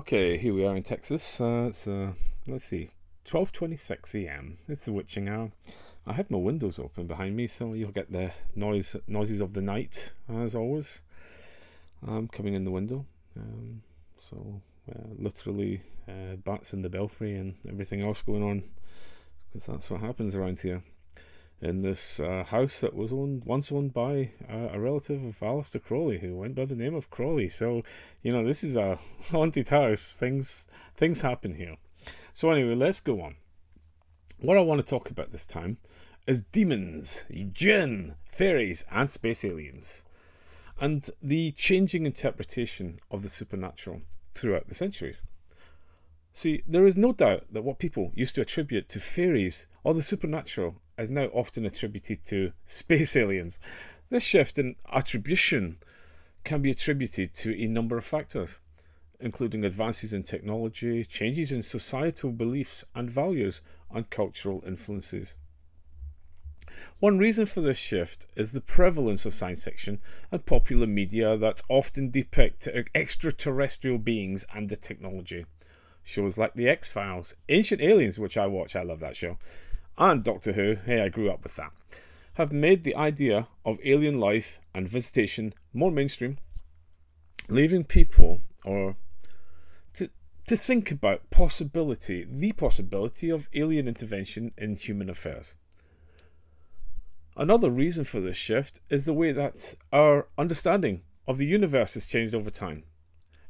Okay, here we are in Texas. Uh, it's uh, let's see, twelve twenty six a.m. It's the witching hour. I have my windows open behind me, so you'll get the noise noises of the night as always. Um, coming in the window. Um, so uh, literally uh, bats in the belfry and everything else going on, because that's what happens around here. In this uh, house that was owned once owned by uh, a relative of Aleister Crowley, who went by the name of Crowley. So, you know, this is a haunted house. Things things happen here. So anyway, let's go on. What I want to talk about this time is demons, jinn, fairies, and space aliens, and the changing interpretation of the supernatural throughout the centuries. See, there is no doubt that what people used to attribute to fairies or the supernatural is now often attributed to space aliens. This shift in attribution can be attributed to a number of factors, including advances in technology, changes in societal beliefs and values, and cultural influences. One reason for this shift is the prevalence of science fiction and popular media that often depict extraterrestrial beings and the technology. Shows like The X Files, Ancient Aliens, which I watch, I love that show, and Doctor Who, hey, I grew up with that, have made the idea of alien life and visitation more mainstream, leaving people or to, to think about possibility, the possibility of alien intervention in human affairs. Another reason for this shift is the way that our understanding of the universe has changed over time.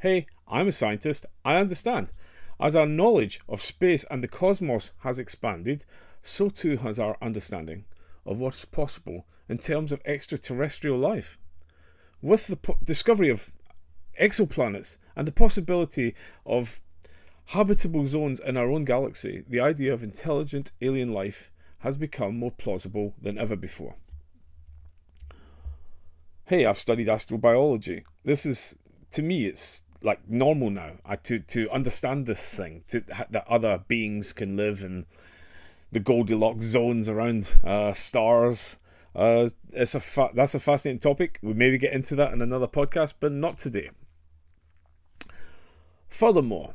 Hey, I'm a scientist, I understand. As our knowledge of space and the cosmos has expanded, so too has our understanding of what is possible in terms of extraterrestrial life. With the po- discovery of exoplanets and the possibility of habitable zones in our own galaxy, the idea of intelligent alien life has become more plausible than ever before. Hey, I've studied astrobiology. This is, to me, it's like normal now. To to understand this thing, to that other beings can live in the Goldilocks zones around uh, stars. Uh, it's a fa- that's a fascinating topic. We maybe get into that in another podcast, but not today. Furthermore,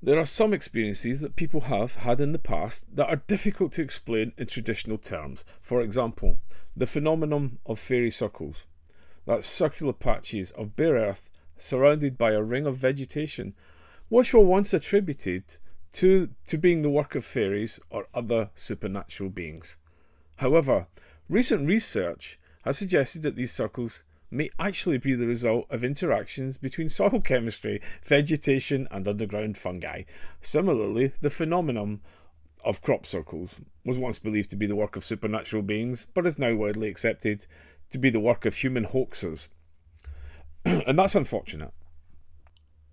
there are some experiences that people have had in the past that are difficult to explain in traditional terms. For example, the phenomenon of fairy circles. That's circular patches of bare earth surrounded by a ring of vegetation, which were once attributed to, to being the work of fairies or other supernatural beings. However, recent research has suggested that these circles may actually be the result of interactions between soil chemistry, vegetation, and underground fungi. Similarly, the phenomenon of crop circles was once believed to be the work of supernatural beings, but is now widely accepted to be the work of human hoaxers. and that's unfortunate.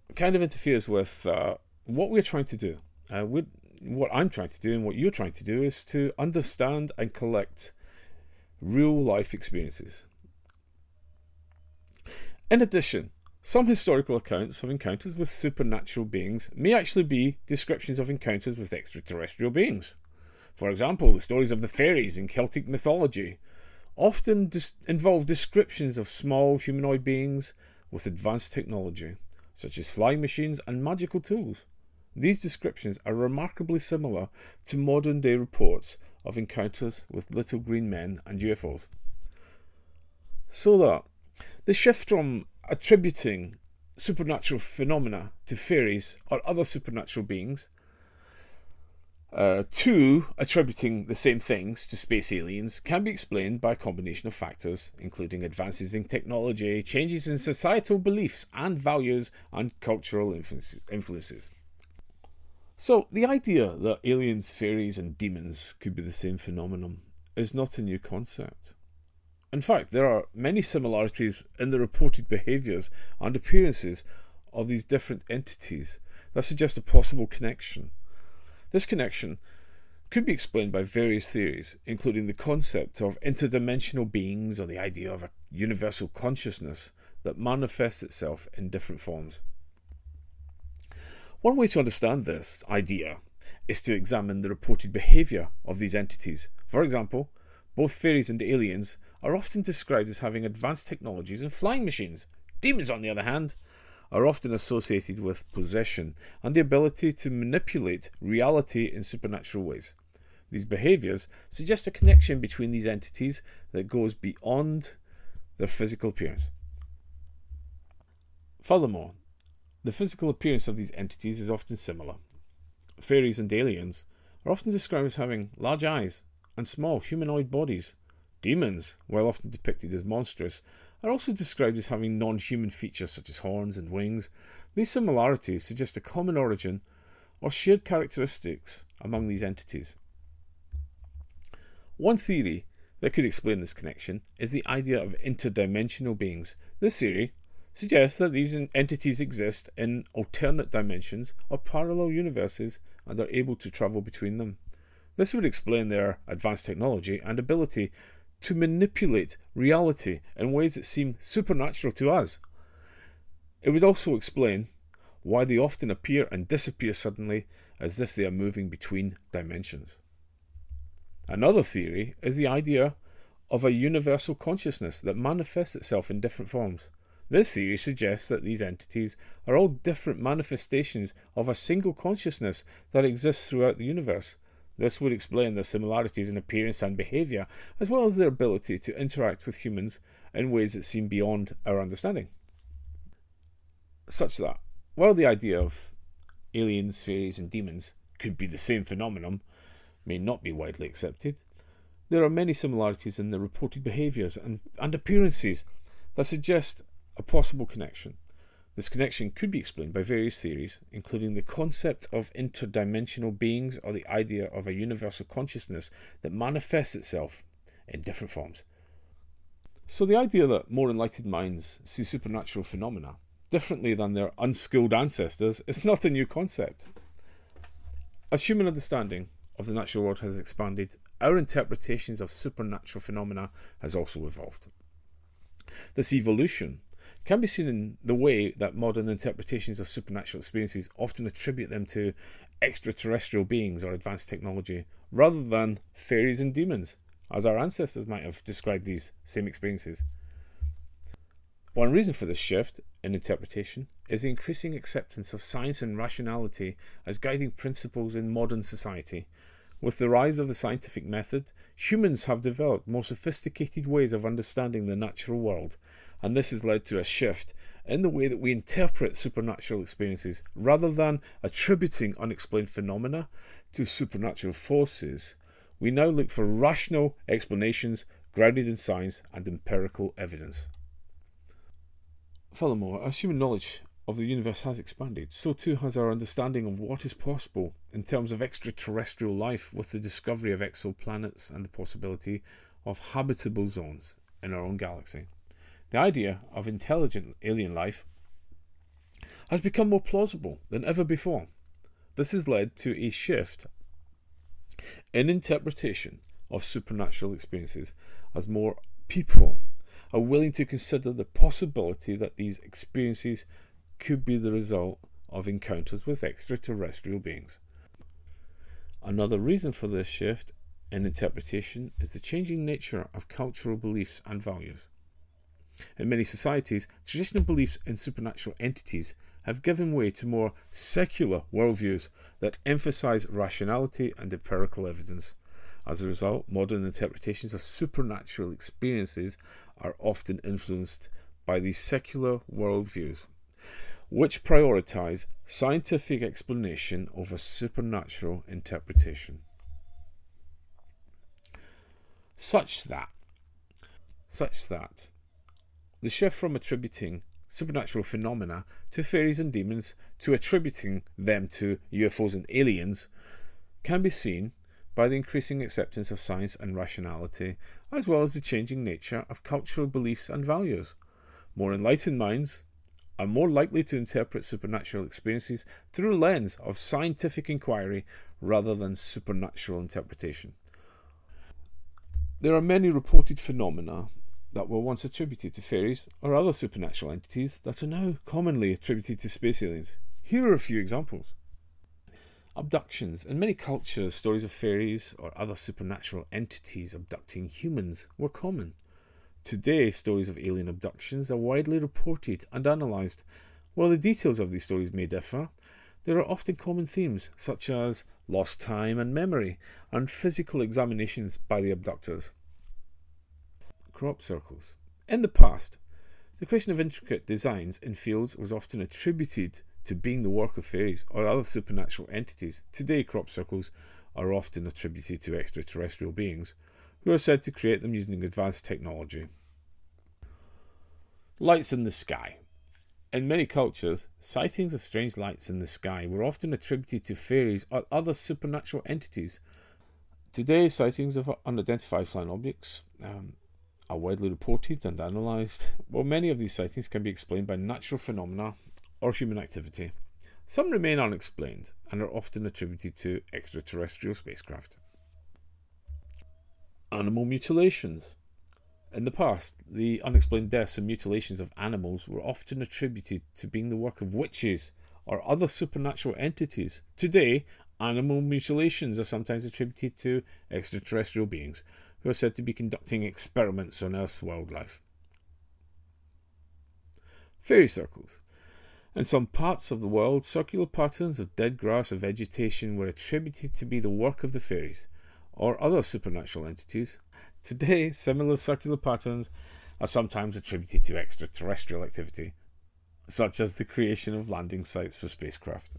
It kind of interferes with uh, what we're trying to do. Uh, what I'm trying to do and what you're trying to do is to understand and collect real life experiences. In addition, some historical accounts of encounters with supernatural beings may actually be descriptions of encounters with extraterrestrial beings. For example, the stories of the fairies in Celtic mythology often dis- involve descriptions of small humanoid beings with advanced technology, such as flying machines and magical tools. These descriptions are remarkably similar to modern day reports of encounters with little green men and UFOs. So that the shift from attributing supernatural phenomena to fairies or other supernatural beings uh, to attributing the same things to space aliens can be explained by a combination of factors, including advances in technology, changes in societal beliefs and values, and cultural influences. So, the idea that aliens, fairies, and demons could be the same phenomenon is not a new concept. In fact, there are many similarities in the reported behaviours and appearances of these different entities that suggest a possible connection this connection could be explained by various theories, including the concept of interdimensional beings or the idea of a universal consciousness that manifests itself in different forms. One way to understand this idea is to examine the reported behaviour of these entities. For example, both fairies and aliens are often described as having advanced technologies and flying machines. Demons, on the other hand, are often associated with possession and the ability to manipulate reality in supernatural ways. These behaviours suggest a connection between these entities that goes beyond their physical appearance. Furthermore, the physical appearance of these entities is often similar. Fairies and aliens are often described as having large eyes and small humanoid bodies. Demons, while often depicted as monstrous, are also described as having non human features such as horns and wings. These similarities suggest a common origin or shared characteristics among these entities. One theory that could explain this connection is the idea of interdimensional beings. This theory suggests that these entities exist in alternate dimensions or parallel universes and are able to travel between them. This would explain their advanced technology and ability to manipulate reality in ways that seem supernatural to us. It would also explain why they often appear and disappear suddenly as if they are moving between dimensions. Another theory is the idea of a universal consciousness that manifests itself in different forms. This theory suggests that these entities are all different manifestations of a single consciousness that exists throughout the universe. This would explain their similarities in appearance and behaviour, as well as their ability to interact with humans in ways that seem beyond our understanding. Such that, while the idea of aliens, fairies, and demons could be the same phenomenon, may not be widely accepted, there are many similarities in their reported behaviours and, and appearances that suggest a possible connection. This connection could be explained by various theories, including the concept of interdimensional beings or the idea of a universal consciousness that manifests itself in different forms. So, the idea that more enlightened minds see supernatural phenomena differently than their unskilled ancestors is not a new concept. As human understanding of the natural world has expanded, our interpretations of supernatural phenomena has also evolved. This evolution can be seen in the way that modern interpretations of supernatural experiences often attribute them to extraterrestrial beings or advanced technology, rather than fairies and demons, as our ancestors might have described these same experiences. One reason for this shift in interpretation is the increasing acceptance of science and rationality as guiding principles in modern society. With the rise of the scientific method, humans have developed more sophisticated ways of understanding the natural world, and this has led to a shift in the way that we interpret supernatural experiences. Rather than attributing unexplained phenomena to supernatural forces, we now look for rational explanations grounded in science and empirical evidence. Furthermore, as human knowledge of the universe has expanded, so too has our understanding of what is possible in terms of extraterrestrial life with the discovery of exoplanets and the possibility of habitable zones in our own galaxy. The idea of intelligent alien life has become more plausible than ever before. This has led to a shift in interpretation of supernatural experiences as more people are willing to consider the possibility that these experiences could be the result of encounters with extraterrestrial beings. Another reason for this shift in interpretation is the changing nature of cultural beliefs and values. In many societies, traditional beliefs in supernatural entities have given way to more secular worldviews that emphasize rationality and empirical evidence. As a result, modern interpretations of supernatural experiences are often influenced by these secular worldviews, which prioritize scientific explanation over supernatural interpretation. Such that, such that the shift from attributing supernatural phenomena to fairies and demons to attributing them to UFOs and aliens can be seen by the increasing acceptance of science and rationality, as well as the changing nature of cultural beliefs and values. More enlightened minds are more likely to interpret supernatural experiences through a lens of scientific inquiry rather than supernatural interpretation. There are many reported phenomena that were once attributed to fairies or other supernatural entities that are now commonly attributed to space aliens. Here are a few examples. Abductions. In many cultures, stories of fairies or other supernatural entities abducting humans were common. Today, stories of alien abductions are widely reported and analysed, While the details of these stories may differ, there are often common themes such as lost time and memory, and physical examinations by the abductors. Crop circles. In the past, the creation of intricate designs in fields was often attributed to being the work of fairies or other supernatural entities. Today, crop circles are often attributed to extraterrestrial beings who are said to create them using advanced technology. Lights in the sky. In many cultures, sightings of strange lights in the sky were often attributed to fairies or other supernatural entities. Today, sightings of unidentified flying objects um, are widely reported and analysed, while many of these sightings can be explained by natural phenomena or human activity. Some remain unexplained and are often attributed to extraterrestrial spacecraft. Animal mutilations. In the past, the unexplained deaths and mutilations of animals were often attributed to being the work of witches or other supernatural entities. Today, animal mutilations are sometimes attributed to extraterrestrial beings who are said to be conducting experiments on Earth's wildlife. Fairy circles. In some parts of the world, circular patterns of dead grass or vegetation were attributed to be the work of the fairies or other supernatural entities. Today, similar circular patterns are sometimes attributed to extraterrestrial activity, such as the creation of landing sites for spacecraft.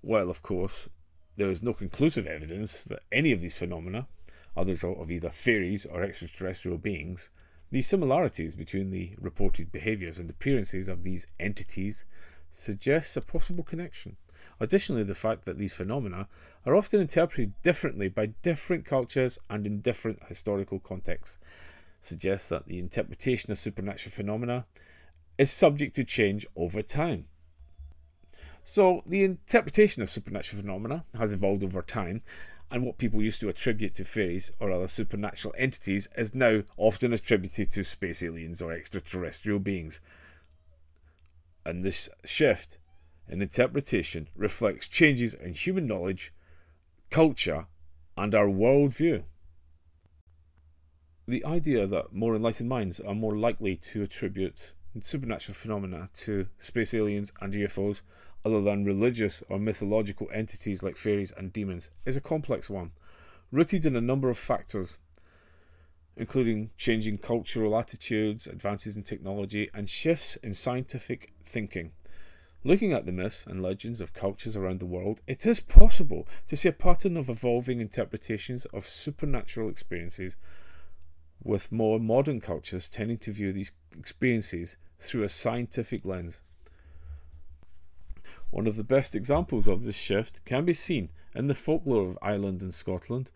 Well, of course, there is no conclusive evidence that any of these phenomena others of either fairies or extraterrestrial beings, the similarities between the reported behaviours and appearances of these entities suggests a possible connection. Additionally, the fact that these phenomena are often interpreted differently by different cultures and in different historical contexts suggests that the interpretation of supernatural phenomena is subject to change over time. So, the interpretation of supernatural phenomena has evolved over time, and what people used to attribute to fairies or other supernatural entities is now often attributed to space aliens or extraterrestrial beings. And this shift in interpretation reflects changes in human knowledge, culture, and our worldview. The idea that more enlightened minds are more likely to attribute supernatural phenomena to space aliens and UFOs other than religious or mythological entities like fairies and demons is a complex one, rooted in a number of factors, including changing cultural attitudes, advances in technology, and shifts in scientific thinking. Looking at the myths and legends of cultures around the world, it is possible to see a pattern of evolving interpretations of supernatural experiences, with more modern cultures tending to view these experiences through a scientific lens. One of the best examples of this shift can be seen in the folklore of Ireland and Scotland.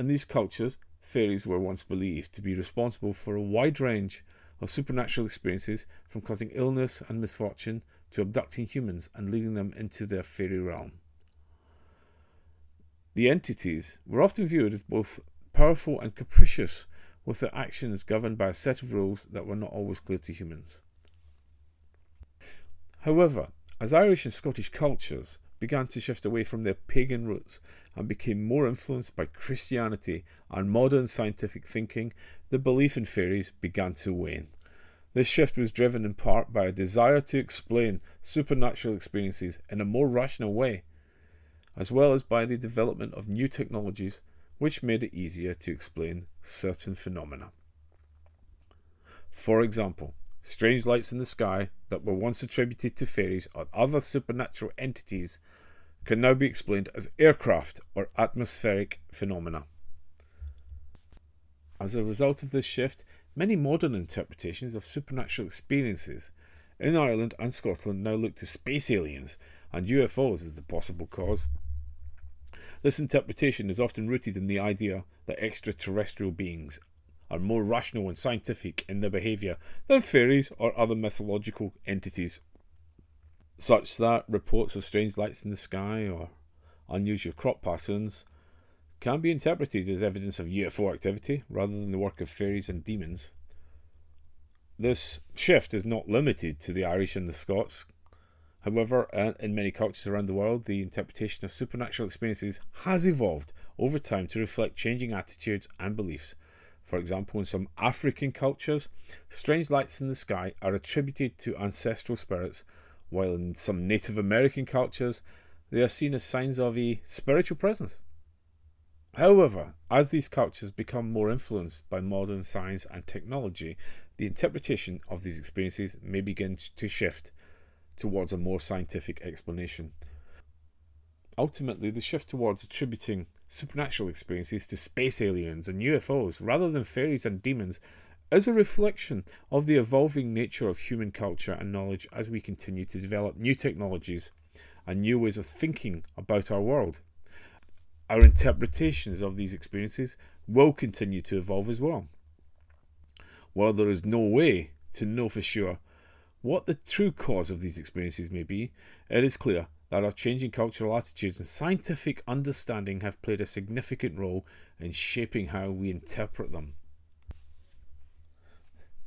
In these cultures, fairies were once believed to be responsible for a wide range of supernatural experiences, from causing illness and misfortune to abducting humans and leading them into their fairy realm. The entities were often viewed as both powerful and capricious, with their actions governed by a set of rules that were not always clear to humans. However, as Irish and Scottish cultures began to shift away from their pagan roots and became more influenced by Christianity and modern scientific thinking, the belief in fairies began to wane. This shift was driven in part by a desire to explain supernatural experiences in a more rational way, as well as by the development of new technologies which made it easier to explain certain phenomena. For example, Strange lights in the sky that were once attributed to fairies or other supernatural entities can now be explained as aircraft or atmospheric phenomena. As a result of this shift, many modern interpretations of supernatural experiences in Ireland and Scotland now look to space aliens and UFOs as the possible cause. This interpretation is often rooted in the idea that extraterrestrial beings are more rational and scientific in their behaviour than fairies or other mythological entities, such that reports of strange lights in the sky or unusual crop patterns can be interpreted as evidence of UFO activity rather than the work of fairies and demons. This shift is not limited to the Irish and the Scots. However, uh, in many cultures around the world, the interpretation of supernatural experiences has evolved over time to reflect changing attitudes and beliefs For example, in some African cultures, strange lights in the sky are attributed to ancestral spirits, while in some Native American cultures, they are seen as signs of a spiritual presence. However, as these cultures become more influenced by modern science and technology, the interpretation of these experiences may begin to shift towards a more scientific explanation. Ultimately, the shift towards attributing supernatural experiences to space aliens and UFOs rather than fairies and demons is a reflection of the evolving nature of human culture and knowledge as we continue to develop new technologies and new ways of thinking about our world. Our interpretations of these experiences will continue to evolve as well. While there is no way to know for sure what the true cause of these experiences may be, it is clear that our changing cultural attitudes and scientific understanding have played a significant role in shaping how we interpret them.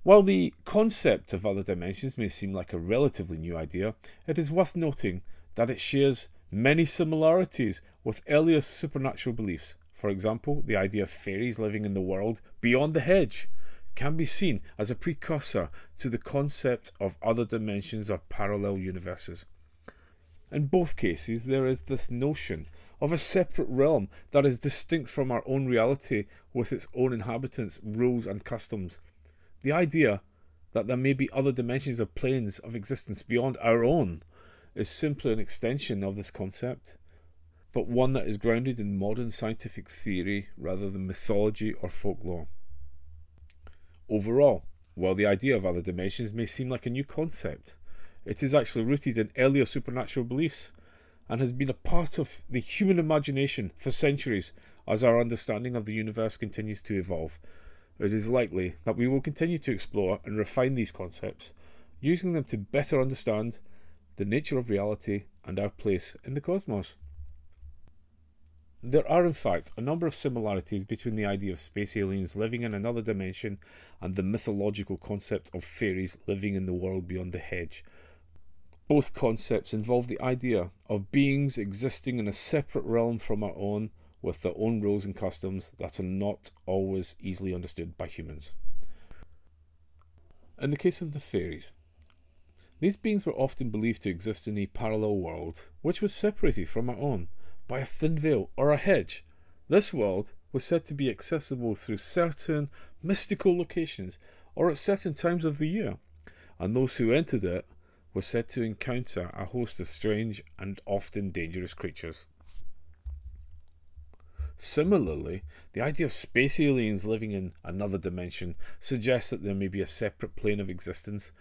While the concept of other dimensions may seem like a relatively new idea, it is worth noting that it shares many similarities with earlier supernatural beliefs. For example, the idea of fairies living in the world beyond the hedge can be seen as a precursor to the concept of other dimensions or parallel universes. In both cases, there is this notion of a separate realm that is distinct from our own reality with its own inhabitants, rules, and customs. The idea that there may be other dimensions or planes of existence beyond our own is simply an extension of this concept, but one that is grounded in modern scientific theory rather than mythology or folklore. Overall, while the idea of other dimensions may seem like a new concept, it is actually rooted in earlier supernatural beliefs and has been a part of the human imagination for centuries as our understanding of the universe continues to evolve. It is likely that we will continue to explore and refine these concepts, using them to better understand the nature of reality and our place in the cosmos. There are, in fact, a number of similarities between the idea of space aliens living in another dimension and the mythological concept of fairies living in the world beyond the hedge. Both concepts involve the idea of beings existing in a separate realm from our own with their own rules and customs that are not always easily understood by humans. In the case of the fairies, these beings were often believed to exist in a parallel world which was separated from our own by a thin veil or a hedge. This world was said to be accessible through certain mystical locations or at certain times of the year, and those who entered it were said to encounter a host of strange and often dangerous creatures. Similarly, the idea of space aliens living in another dimension suggests that there may be a separate plane of existence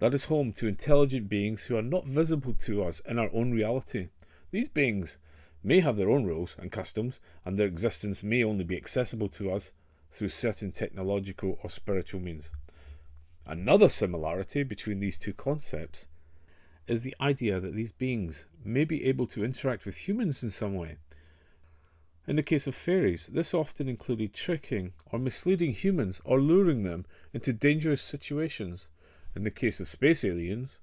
that is home to intelligent beings who are not visible to us in our own reality. These beings may have their own rules and customs, and their existence may only be accessible to us through certain technological or spiritual means. Another similarity between these two concepts is the idea that these beings may be able to interact with humans in some way. In the case of fairies, this often included tricking or misleading humans or luring them into dangerous situations. In the case of space aliens,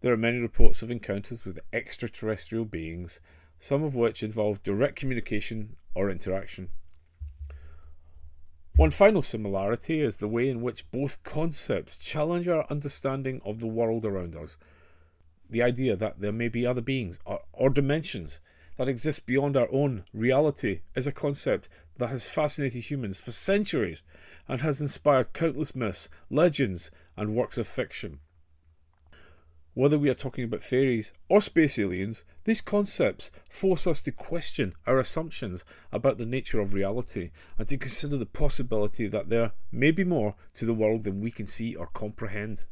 there are many reports of encounters with extraterrestrial beings some of which involve direct communication or interaction. One final similarity is the way in which both concepts challenge our understanding of the world around us. The idea that there may be other beings or, or dimensions that exist beyond our own reality is a concept that has fascinated humans for centuries and has inspired countless myths, legends, and works of fiction. Whether we are talking about fairies or space aliens, these concepts force us to question our assumptions about the nature of reality and to consider the possibility that there may be more to the world than we can see or comprehend.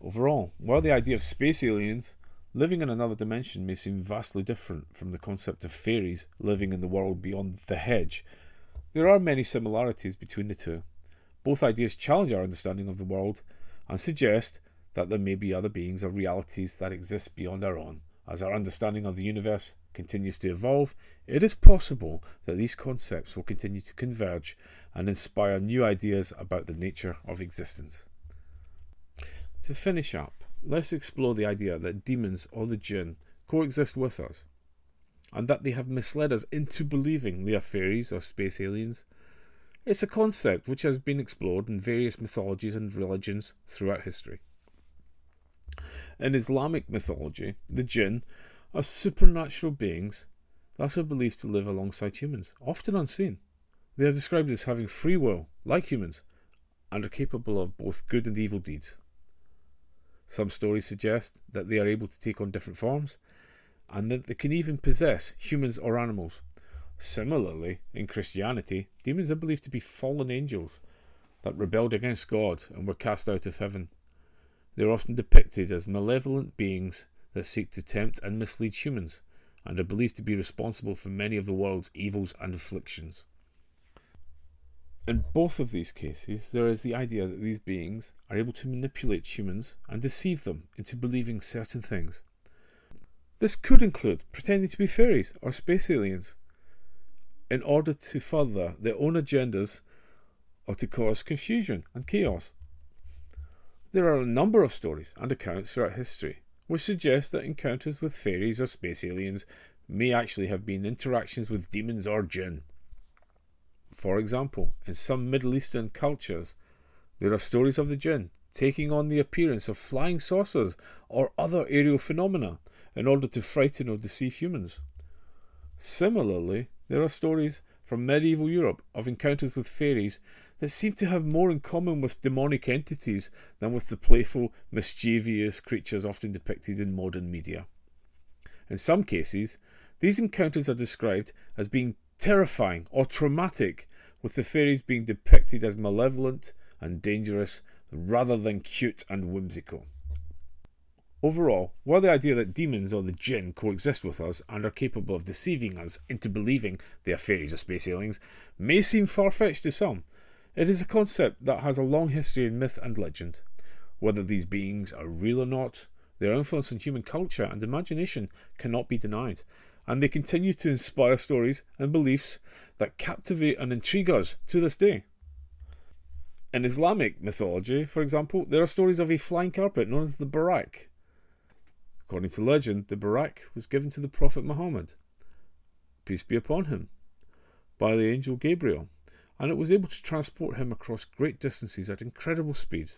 Overall, while the idea of space aliens living in another dimension may seem vastly different from the concept of fairies living in the world beyond the hedge, there are many similarities between the two. Both ideas challenge our understanding of the world and suggest that there may be other beings or realities that exist beyond our own. As our understanding of the universe continues to evolve, it is possible that these concepts will continue to converge and inspire new ideas about the nature of existence. To finish up, let's explore the idea that demons or the jinn coexist with us, and that they have misled us into believing they are fairies or space aliens. It's a concept which has been explored in various mythologies and religions throughout history. In Islamic mythology, the jinn are supernatural beings that are believed to live alongside humans, often unseen. They are described as having free will, like humans, and are capable of both good and evil deeds. Some stories suggest that they are able to take on different forms, and that they can even possess humans or animals. Similarly, in Christianity, demons are believed to be fallen angels that rebelled against God and were cast out of heaven. They are often depicted as malevolent beings that seek to tempt and mislead humans, and are believed to be responsible for many of the world's evils and afflictions. In both of these cases, there is the idea that these beings are able to manipulate humans and deceive them into believing certain things. This could include pretending to be fairies or space aliens in order to further their own agendas or to cause confusion and chaos. There are a number of stories and accounts throughout history which suggest that encounters with fairies or space aliens may actually have been interactions with demons or jinn. For example, in some Middle Eastern cultures, there are stories of the jinn taking on the appearance of flying saucers or other aerial phenomena in order to frighten or deceive humans. Similarly, there are stories from medieval Europe of encounters with fairies that seem to have more in common with demonic entities than with the playful, mischievous creatures often depicted in modern media. In some cases, these encounters are described as being terrifying or traumatic, with the fairies being depicted as malevolent and dangerous rather than cute and whimsical. Overall, while the idea that demons or the jinn coexist with us and are capable of deceiving us into believing they are fairies or space aliens may seem far fetched to some, it is a concept that has a long history in myth and legend. Whether these beings are real or not, their influence on human culture and imagination cannot be denied, and they continue to inspire stories and beliefs that captivate and intrigue us to this day. In Islamic mythology, for example, there are stories of a flying carpet known as the Buraq. According to legend, the Buraq was given to the Prophet Muhammad, peace be upon him, by the angel Gabriel and it was able to transport him across great distances at incredible speed.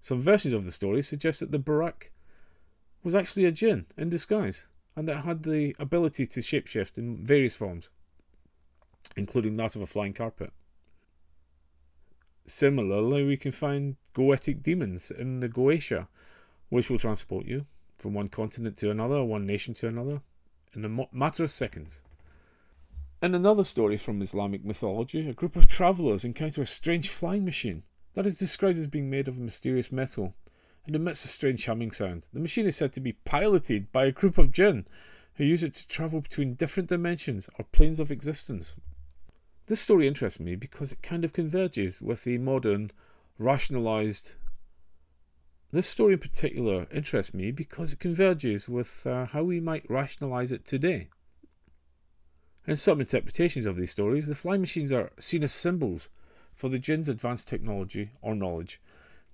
Some versions of the story suggest that the Buraq was actually a jinn in disguise, and that had the ability to shapeshift in various forms, including that of a flying carpet. Similarly, we can find goetic demons in the Goetia, which will transport you from one continent to another, one nation to another, in a matter of seconds. In another story from Islamic mythology, a group of travellers encounter a strange flying machine that is described as being made of a mysterious metal and emits a strange humming sound. The machine is said to be piloted by a group of jinn who use it to travel between different dimensions or planes of existence. This story interests me because it kind of converges with the modern, rationalised. This story in particular interests me because it converges with uh, how we might rationalise it today. In some interpretations of these stories, the flying machines are seen as symbols for the jinn's advanced technology or knowledge.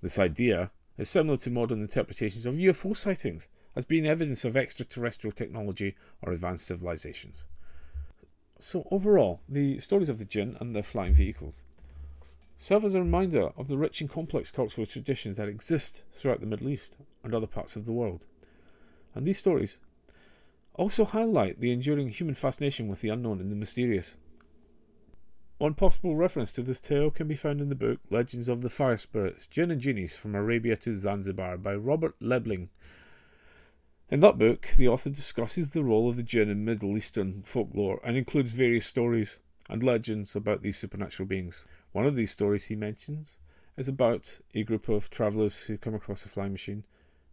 This idea is similar to modern interpretations of UFO sightings as being evidence of extraterrestrial technology or advanced civilizations. So, overall, the stories of the jinn and their flying vehicles serve as a reminder of the rich and complex cultural traditions that exist throughout the Middle East and other parts of the world. And these stories also highlight the enduring human fascination with the unknown and the mysterious. One possible reference to this tale can be found in the book Legends of the Fire Spirits, Jinn and Genies from Arabia to Zanzibar by Robert Lebling. In that book, the author discusses the role of the jinn in Middle Eastern folklore and includes various stories and legends about these supernatural beings. One of these stories he mentions is about a group of travellers who come across a flying machine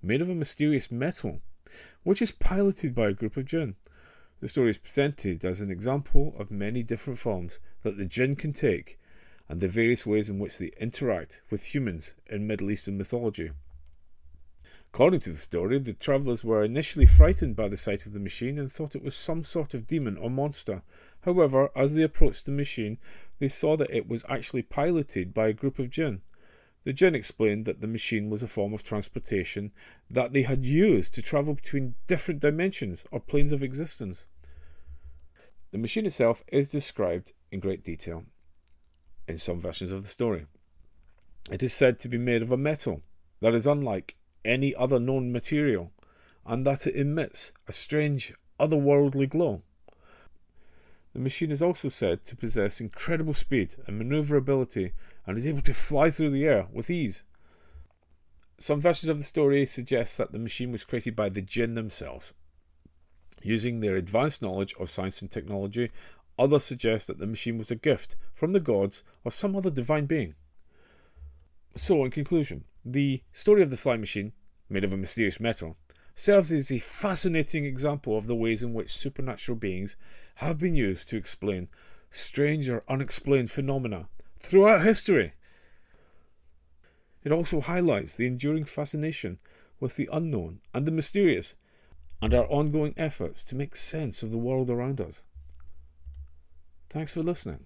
made of a mysterious metal which is piloted by a group of jinn. The story is presented as an example of many different forms that the jinn can take and the various ways in which they interact with humans in Middle Eastern mythology. According to the story, the travellers were initially frightened by the sight of the machine and thought it was some sort of demon or monster. However, as they approached the machine, they saw that it was actually piloted by a group of jinn. The jinn explained that the machine was a form of transportation that they had used to travel between different dimensions or planes of existence. The machine itself is described in great detail. in some versions of the story. It is said to be made of a metal that is unlike any other known material, and that it emits a strange, otherworldly glow. The machine is also said to possess incredible speed and maneuverability and is able to fly through the air with ease. Some versions of the story suggest that the machine was created by the jinn themselves. Using their advanced knowledge of science and technology, others suggest that the machine was a gift from the gods or some other divine being. So, in conclusion, the story of the flying machine, made of a mysterious metal, serves as a fascinating example of the ways in which supernatural beings have been used to explain strange or unexplained phenomena throughout history. It also highlights the enduring fascination with the unknown and the mysterious, and our ongoing efforts to make sense of the world around us. Thanks for listening.